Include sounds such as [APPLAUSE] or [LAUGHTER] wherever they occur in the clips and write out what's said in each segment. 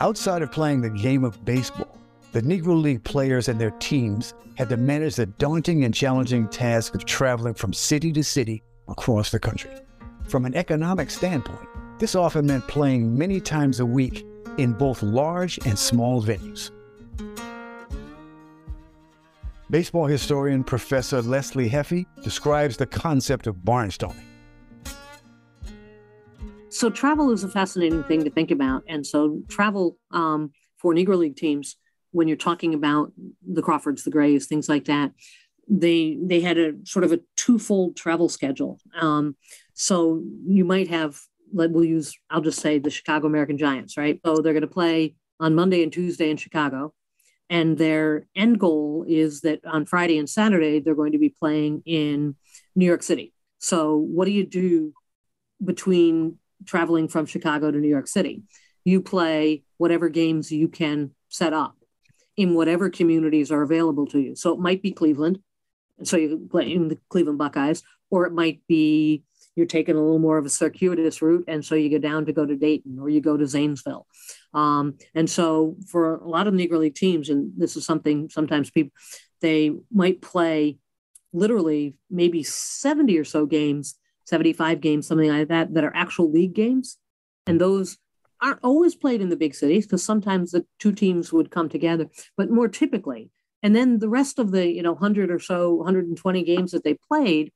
Outside of playing the game of baseball, the Negro League players and their teams had to manage the daunting and challenging task of traveling from city to city across the country. From an economic standpoint, this often meant playing many times a week in both large and small venues. Baseball historian Professor Leslie Heaphy describes the concept of barnstorming. So travel is a fascinating thing to think about, and so travel um, for Negro League teams when you're talking about the Crawfords, the Grays, things like that, they they had a sort of a twofold travel schedule. Um, so you might have, let we'll use, I'll just say the Chicago American Giants, right? So they're going to play on Monday and Tuesday in Chicago, and their end goal is that on Friday and Saturday they're going to be playing in New York City. So what do you do between traveling from Chicago to New York City. You play whatever games you can set up in whatever communities are available to you. So it might be Cleveland, and so you play in the Cleveland Buckeyes, or it might be you're taking a little more of a circuitous route, and so you go down to go to Dayton or you go to Zanesville. Um, and so for a lot of Negro League teams, and this is something sometimes people they might play literally maybe 70 or so games 75 games, something like that, that are actual league games. And those aren't always played in the big cities because sometimes the two teams would come together, but more typically. And then the rest of the, you know, 100 or so, 120 games that they played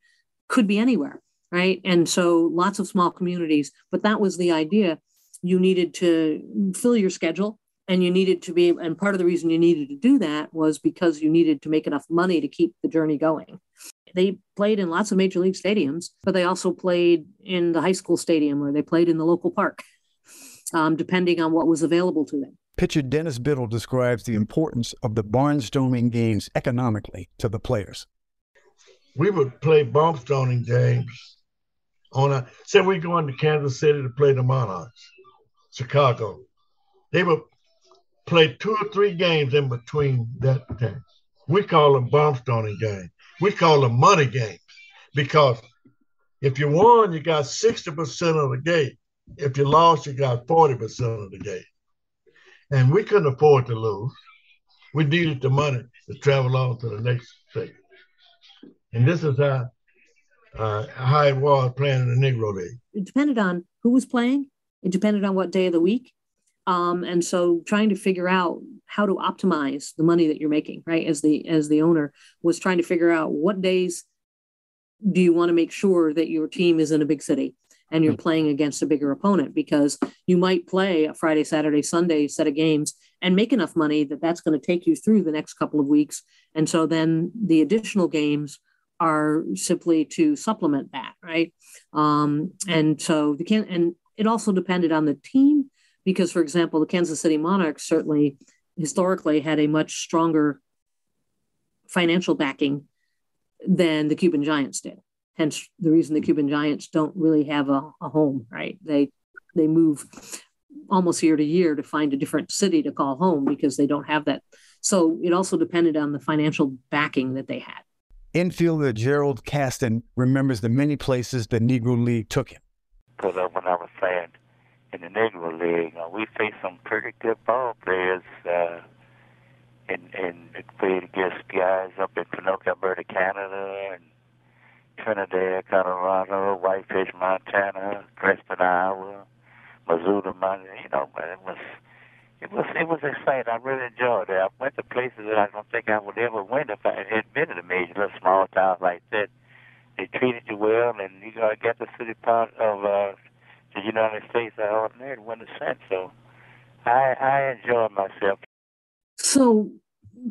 could be anywhere, right? And so lots of small communities, but that was the idea. You needed to fill your schedule and you needed to be, and part of the reason you needed to do that was because you needed to make enough money to keep the journey going. They played in lots of major league stadiums, but they also played in the high school stadium or they played in the local park, um, depending on what was available to them. Pitcher Dennis Biddle describes the importance of the barnstorming games economically to the players. We would play barnstorming games on a say we go into Kansas City to play the Monarchs, Chicago. They would play two or three games in between that time. We call them barnstorming games we call them money games because if you won, you got 60% of the game. If you lost, you got 40% of the game. And we couldn't afford to lose. We needed the money to travel on to the next state. And this is how uh, how it was playing in the Negro League. It depended on who was playing. It depended on what day of the week. Um, and so trying to figure out how to optimize the money that you're making, right? As the as the owner was trying to figure out what days do you want to make sure that your team is in a big city and you're mm-hmm. playing against a bigger opponent because you might play a Friday, Saturday, Sunday set of games and make enough money that that's going to take you through the next couple of weeks. And so then the additional games are simply to supplement that, right? Um, and so the can and it also depended on the team because, for example, the Kansas City Monarchs certainly historically had a much stronger financial backing than the Cuban Giants did. Hence, the reason the Cuban Giants don't really have a, a home, right? They they move almost year to year to find a different city to call home because they don't have that. So it also depended on the financial backing that they had. Infielder Gerald Caston remembers the many places the Negro League took him. Because when I was playing in the Negro League, uh, we faced some pretty good ball players. Uh, and and played against guys up in Pinocchio, Alberta, Canada, and Trinidad, Colorado, Whitefish, Montana, Creston, Iowa, Missoula, Montana. You know, but it was it was it was exciting. I really enjoyed it. I went to places that I don't think I would ever went if I had been in a major little small town like that. They treated you well, and you got to get the city part of uh, the United States out there to win the sense. So I I enjoyed myself. So,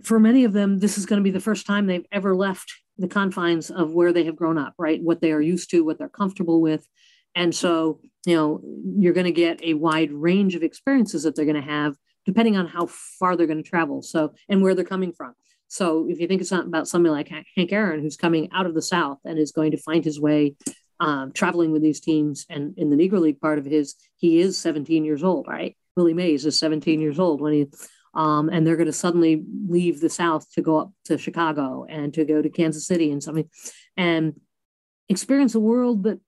for many of them, this is going to be the first time they've ever left the confines of where they have grown up, right? What they are used to, what they're comfortable with. And so, you know, you're going to get a wide range of experiences that they're going to have depending on how far they're going to travel. So, and where they're coming from. So, if you think it's not about somebody like Hank Aaron, who's coming out of the South and is going to find his way um, traveling with these teams, and in the Negro League part of his, he is 17 years old, right? Willie Mays is 17 years old when he um, and they're going to suddenly leave the South to go up to Chicago and to go to Kansas City and something, and experience a world that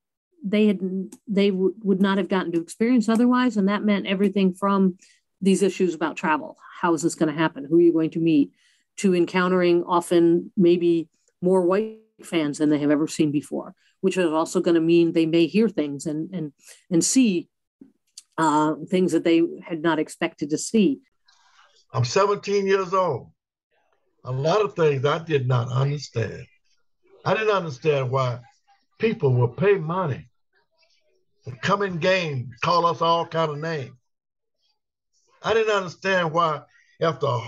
they had they w- would not have gotten to experience otherwise, and that meant everything from these issues about travel. How is this going to happen? Who are you going to meet? To encountering often maybe more white fans than they have ever seen before, which is also going to mean they may hear things and and and see uh, things that they had not expected to see. I'm 17 years old. A lot of things I did not understand. I didn't understand why people would pay money to come in game, call us all kind of names. I didn't understand why after a,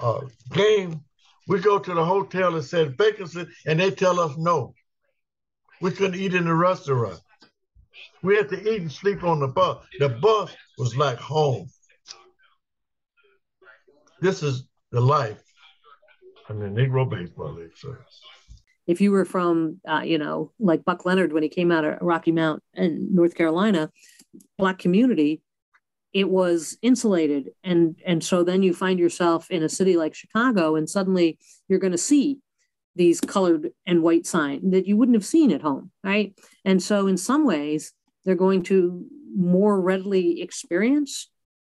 a game, we go to the hotel and said vacancy, and they tell us no. We couldn't eat in the restaurant. We had to eat and sleep on the bus. The bus was like home this is the life in the Negro Baseball League. So. If you were from, uh, you know, like Buck Leonard when he came out of Rocky Mount in North Carolina, black community, it was insulated, and and so then you find yourself in a city like Chicago, and suddenly you're going to see these colored and white sign that you wouldn't have seen at home, right? And so in some ways, they're going to more readily experience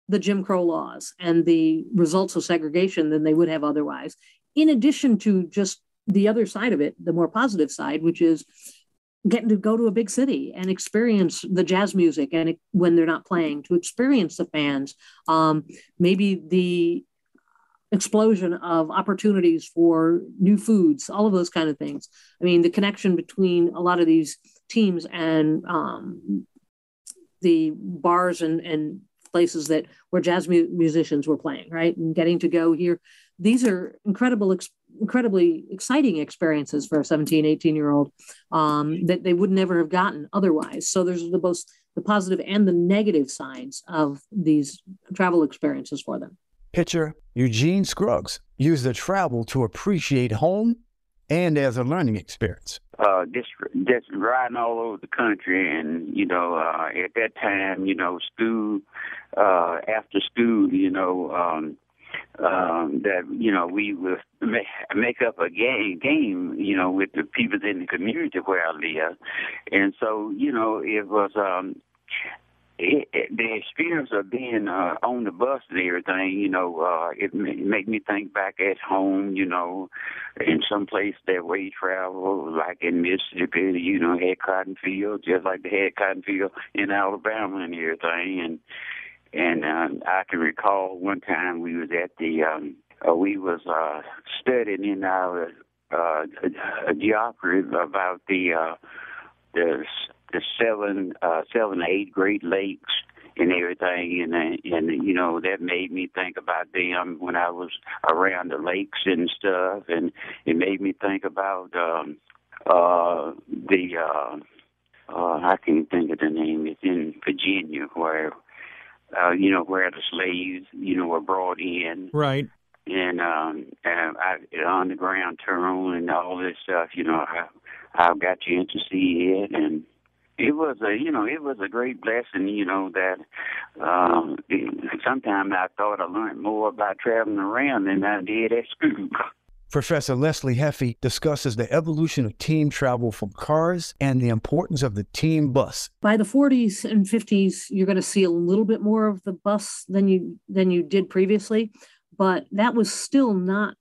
the Jim Crow laws and the results of segregation than they would have otherwise, in addition to just the other side of it, the more positive side, which is getting to go to a big city and experience the jazz music and it, when they're not playing, to experience the fans, um, maybe the explosion of opportunities for new foods, all of those kind of things. I mean, the connection between a lot of these teams and um, the bars and, and places that where jazz mu- musicians were playing, right? And getting to go here. These are incredible, ex- incredibly exciting experiences for a 17, 18 year old um, that they would never have gotten otherwise. So there's the both the positive and the negative sides of these travel experiences for them. Pitcher Eugene Scruggs used the travel to appreciate home and as a learning experience. Uh, just just riding all over the country, and you know, uh, at that time, you know, school uh, after school, you know, um, um, that you know we would make, up a game, game, you know, with the people in the community where I live, and so you know it was um, it, it, the experience of being uh, on the bus and everything, you know, uh, it make me think back at home, you know, in some place that we travel, like in Mississippi, you know, had cotton fields, just like they had cotton fields in Alabama and everything, and and um, I can recall one time we was at the um, uh, we was uh, studying in our uh, geography about the uh, the the seven uh, seven eight Great Lakes and everything, and uh, and you know that made me think about them when I was around the lakes and stuff, and it made me think about um, uh, the uh, uh, I can't think of the name. It's in Virginia where uh, you know, where the slaves, you know, were brought in. Right. And um and I underground tunnel and all this stuff, you know, I I got you in to see it and it was a you know it was a great blessing you know that um sometimes i thought i learned more about traveling around than i did at school [LAUGHS] Professor Leslie Heaphy discusses the evolution of team travel from cars and the importance of the team bus. By the 40s and 50s, you're going to see a little bit more of the bus than you than you did previously, but that was still not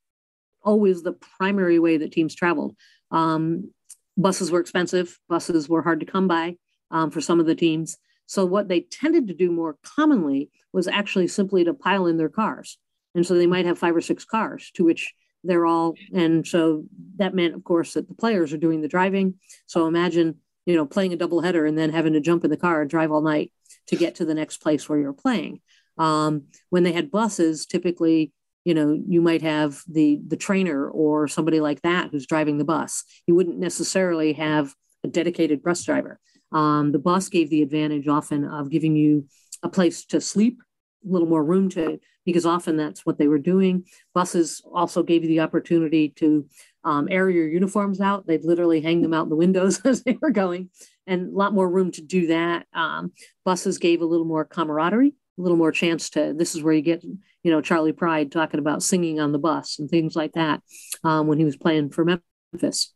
always the primary way that teams traveled. Um, buses were expensive. Buses were hard to come by um, for some of the teams. So what they tended to do more commonly was actually simply to pile in their cars. And so they might have five or six cars to which they're all and so that meant of course that the players are doing the driving so imagine you know playing a double header and then having to jump in the car and drive all night to get to the next place where you're playing um, when they had buses typically you know you might have the the trainer or somebody like that who's driving the bus you wouldn't necessarily have a dedicated bus driver um, the bus gave the advantage often of giving you a place to sleep a little more room to because often that's what they were doing. Buses also gave you the opportunity to um, air your uniforms out. They'd literally hang them out in the windows [LAUGHS] as they were going, and a lot more room to do that. Um, buses gave a little more camaraderie, a little more chance to. This is where you get, you know, Charley Pride talking about singing on the bus and things like that um, when he was playing for Memphis.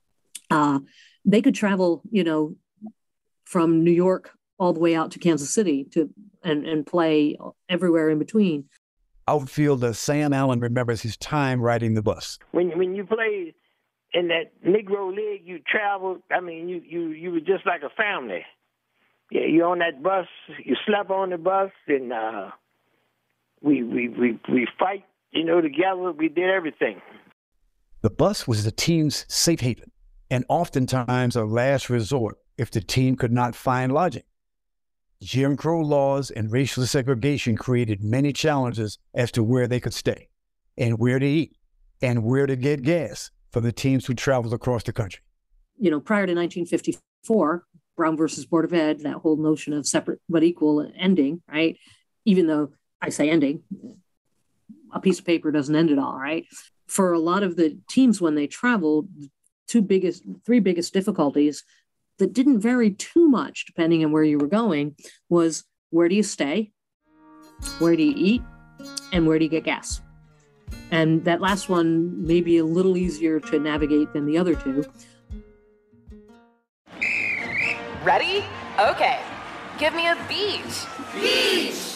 Uh, they could travel, you know, from New York all the way out to Kansas City to and, and play everywhere in between. Outfielder Sam Allen remembers his time riding the bus. When when you played in that Negro League, you traveled. I mean, you you you were just like a family. Yeah, you on that bus. You slept on the bus, and uh, we we we we fight. You know, together. We did everything. The bus was the team's safe haven, and oftentimes a last resort if the team could not find lodging. Jim Crow laws and racial segregation created many challenges as to where they could stay and where to eat and where to get gas for the teams who traveled across the country. You know, prior to 1954, Brown versus Board of Ed, that whole notion of separate but equal ending, right? Even though I say ending, a piece of paper doesn't end it all, right? For a lot of the teams when they traveled, two biggest, three biggest difficulties that didn't vary too much depending on where you were going was where do you stay, where do you eat, and where do you get gas. And that last one may be a little easier to navigate than the other two. Ready? Okay. Give me a beach. Beach.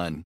done.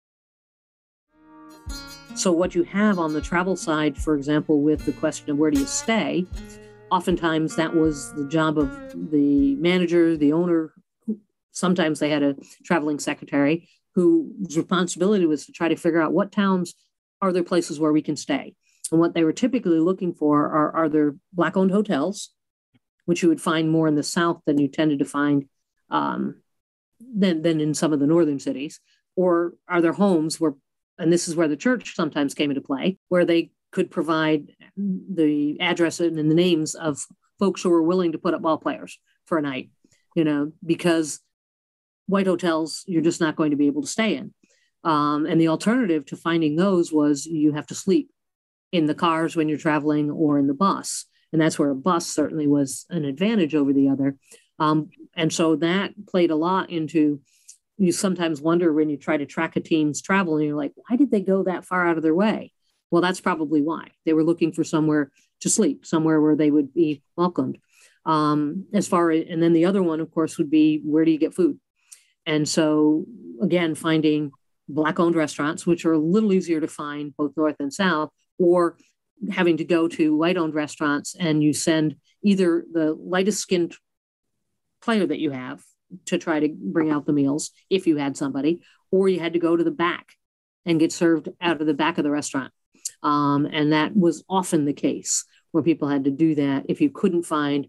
So, what you have on the travel side, for example, with the question of where do you stay, oftentimes that was the job of the manager, the owner. Sometimes they had a traveling secretary. whose responsibility was to try to figure out what towns are there places where we can stay. And what they were typically looking for are, are there black owned hotels, which you would find more in the South than you tended to find um, than, than in some of the northern cities? Or are there homes where, and this is where the church sometimes came into play, where they could provide the address and the names of folks who were willing to put up ball players for a night, you know, because white hotels you're just not going to be able to stay in. Um, and the alternative to finding those was you have to sleep in the cars when you're traveling or in the bus. And that's where a bus certainly was an advantage over the other. Um, and so that played a lot into you sometimes wonder when you try to track a team's travel and you're like, why did they go that far out of their way? Well, that's probably why. They were looking for somewhere to sleep, somewhere where they would be welcomed. Um, as far as, and then the other one, of course, would be where do you get food? And so, again, finding black owned restaurants, which are a little easier to find both north and south, or having to go to white owned restaurants and you send either the lightest skinned player that you have to try to bring out the meals if you had somebody, or you had to go to the back and get served out of the back of the restaurant. Um, and that was often the case where people had to do that if you couldn't find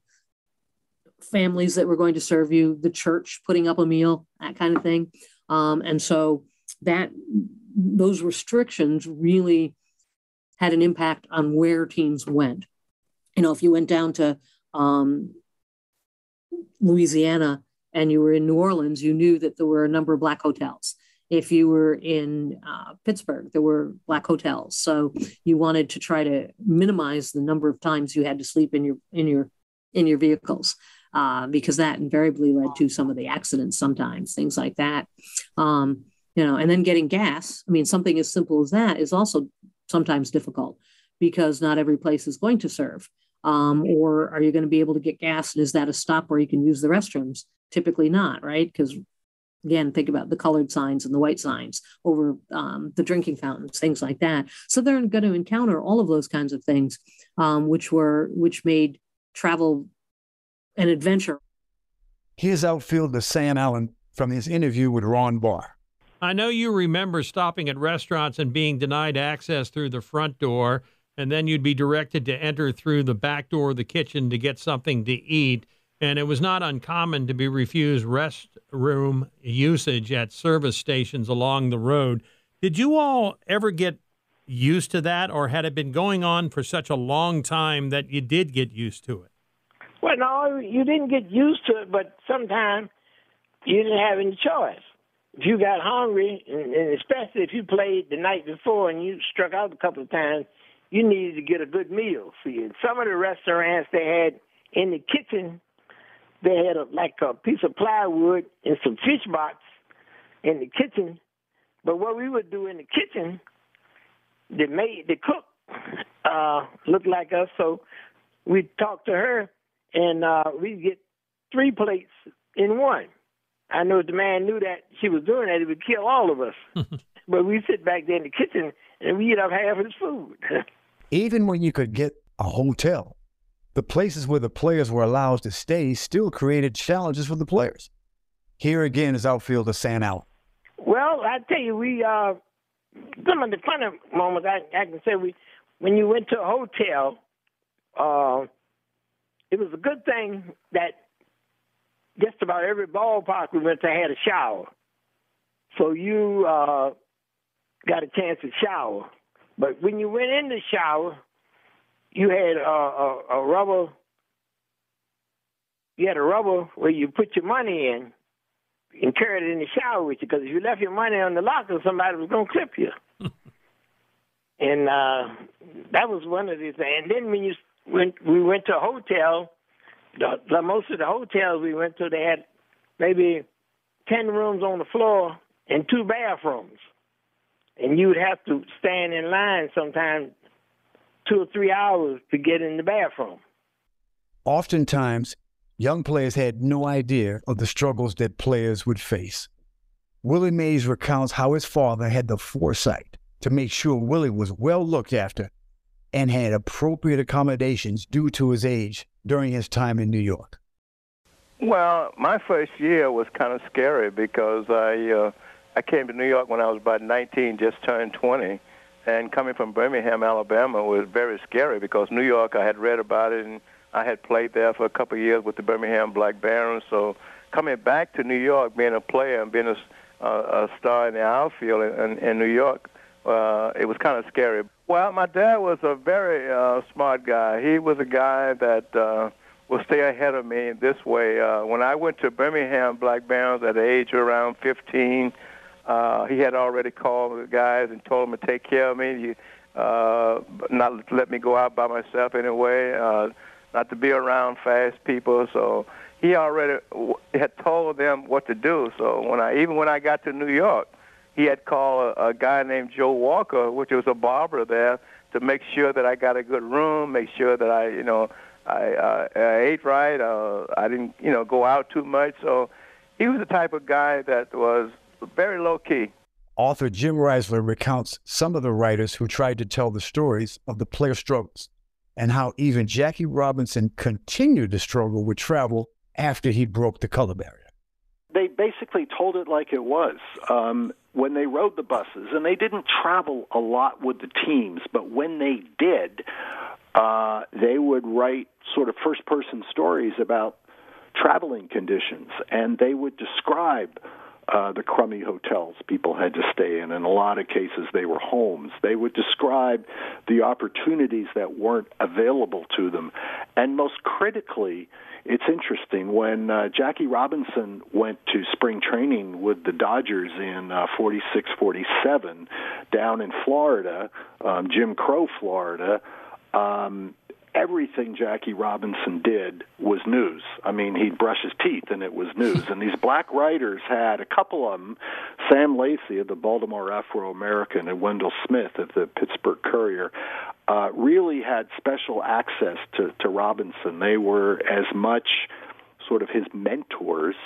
families that were going to serve you, the church putting up a meal, that kind of thing. Um, and so that those restrictions really had an impact on where teams went. You know, if you went down to um, Louisiana and you were in New Orleans, you knew that there were a number of black hotels. If you were in uh, Pittsburgh, there were black hotels. So you wanted to try to minimize the number of times you had to sleep in your in your in your vehicles. Uh, because that invariably led to some of the accidents sometimes, things like that. Um, you know, and then getting gas. I mean, something as simple as that is also sometimes difficult because not every place is going to serve. Um, or are you going to be able to get gas? And is that a stop where you can use the restrooms? Typically not, right? Because again, think about the colored signs and the white signs over um, the drinking fountains, things like that. So they're going to encounter all of those kinds of things, um, which were which made travel an adventure. Here's outfielder Sam Allen from his interview with Ron Barr. I know you remember stopping at restaurants and being denied access through the front door, and then you'd be directed to enter through the back door of the kitchen to get something to eat. And it was not uncommon to be refused restroom usage at service stations along the road. Did you all ever get used to that, or had it been going on for such a long time that you did get used to it? Well, no, you didn't get used to it, but sometimes you didn't have any choice if you got hungry, and, especially if you played the night before and you struck out a couple of times, you needed to get a good meal for you. Some of the restaurants they had in the kitchen, they had a, like a piece of plywood and some fish box in the kitchen. But what we would do in the kitchen, the maid, the cook, uh, looked like us, so we'd talk to her, and uh, we'd get three plates in one. I know if the man knew that she was doing that, he would kill all of us. [LAUGHS] but we sit back there in the kitchen and we eat up half his food. [LAUGHS] Even when you could get a hotel, the places where the players were allowed to stay still created challenges for the players. Here again is outfielder Sam Allen. Well, I tell you, we uh, some of the funny moments I, I can say we when you went to a hotel, uh, it was a good thing that just about every ballpark we went to had a shower. So you uh, got a chance to shower. But when you went in the shower, you had a, a, a rubber. You had a rubber where you put your money in and carried it in the shower with you. Because if you left your money on the locker, somebody was gonna clip you. [LAUGHS] and uh, that was one of the things. And then when you when we went to a hotel, the, the most of the hotels we went to, they had maybe ten rooms on the floor and two bathrooms, and you would have to stand in line sometimes two or three hours to get in the bathroom. Oftentimes, young players had no idea of the struggles that players would face. Willie Mays recounts how his father had the foresight to make sure Willie was well looked after and had appropriate accommodations due to his age during his time in New York? Well, my first year was kind of scary because I uh, I came to New York when I was about 19, just turned 20, and coming from Birmingham, Alabama, was very scary because New York, I had read about it, and I had played there for a couple of years with the Birmingham Black Barons. So coming back to New York, being a player and being a, uh, a star in the outfield in, in, in New York, uh, it was kind of scary. Well, my dad was a very uh, smart guy. He was a guy that uh, will stay ahead of me this way. Uh, when I went to Birmingham Black Barons at the age of around 15, uh, he had already called the guys and told them to take care of me, he, uh, not let me go out by myself anyway, uh, not to be around fast people. So he already had told them what to do. So when I even when I got to New York, he had called a, a guy named Joe Walker, which was a barber there, to make sure that I got a good room, make sure that I, you know, I, uh, I ate right. Uh, I didn't, you know, go out too much. So he was the type of guy that was very low key. Author Jim Reisler recounts some of the writers who tried to tell the stories of the player struggles and how even Jackie Robinson continued to struggle with travel after he broke the color barrier. They basically told it like it was. Um, when they rode the buses, and they didn't travel a lot with the teams, but when they did, uh, they would write sort of first person stories about traveling conditions, and they would describe uh, the crummy hotels people had to stay in. In a lot of cases, they were homes. They would describe the opportunities that weren't available to them. And most critically, it's interesting when uh, Jackie Robinson went to spring training with the Dodgers in uh, 46 47 down in Florida, um, Jim Crow, Florida. Um, everything Jackie Robinson did was news. I mean, he'd brush his teeth and it was [LAUGHS] news. and these black writers had a couple of them, Sam Lacy of the Baltimore Afro American and Wendell Smith of the Pittsburgh Courier, uh, really had special access to, to Robinson. They were as much sort of his mentors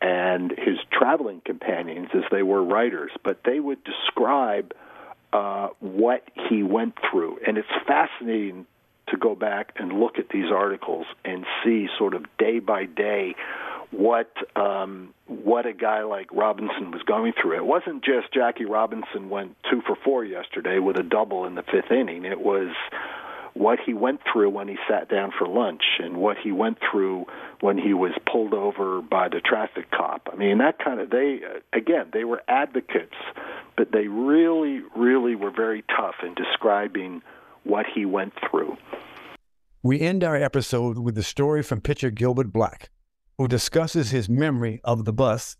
and his traveling companions as they were writers, but they would describe uh, what he went through. And it's fascinating to go back and look at these articles and see sort of day by day what um, what a guy like Robinson was going through. It wasn't just Jackie Robinson went two for four yesterday with a double in the fifth inning. It was what he went through when he sat down for lunch and what he went through when he was pulled over by the traffic cop. I mean, that kind of they again they were advocates, but they really really were very tough in describing what he went through. We end our episode with the story from pitcher Gilbert Black, who discusses his memory of the bus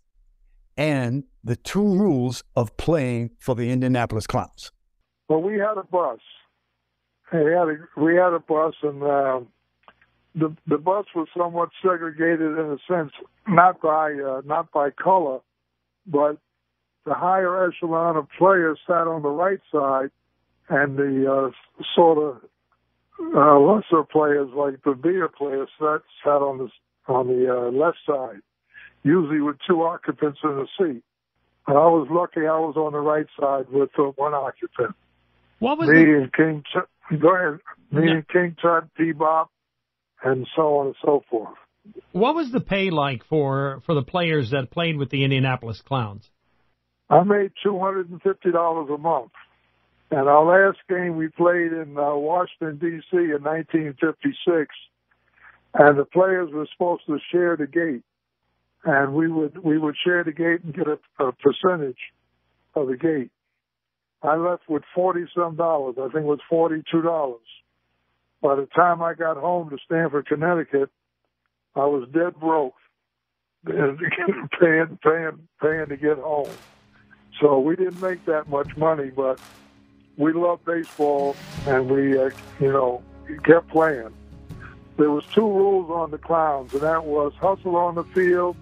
and the two rules of playing for the Indianapolis Clowns. Well, we had a bus. We had a, we had a bus, and uh, the the bus was somewhat segregated in a sense, not by uh, not by color, but the higher echelon of players sat on the right side, and the uh, sort of uh, lesser players like the beer players that sat on the on the uh, left side, usually with two occupants in the seat. And I was lucky I was on the right side with uh, one occupant. What was me the... and King? Ch- go ahead. Me yeah. and King Tut, Bebop, and so on and so forth. What was the pay like for for the players that played with the Indianapolis Clowns? I made two hundred and fifty dollars a month. And our last game we played in uh, Washington D.C. in 1956, and the players were supposed to share the gate, and we would we would share the gate and get a, a percentage of the gate. I left with forty some dollars. I think it was forty two dollars. By the time I got home to Stamford, Connecticut, I was dead broke, [LAUGHS] paying paying paying to get home. So we didn't make that much money, but we loved baseball and we, uh, you know, kept playing. There was two rules on the clowns, and that was hustle on the field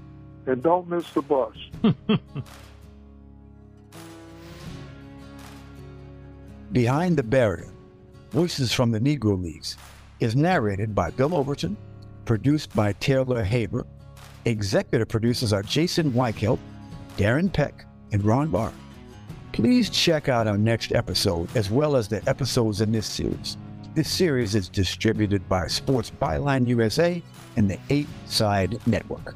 and don't miss the bus. [LAUGHS] Behind the Barrier, Voices from the Negro Leagues is narrated by Bill Overton, produced by Taylor Haber. Executive producers are Jason Weichelt, Darren Peck, and Ron Barr. Please check out our next episode as well as the episodes in this series. This series is distributed by Sports Byline USA and the Eight Side Network.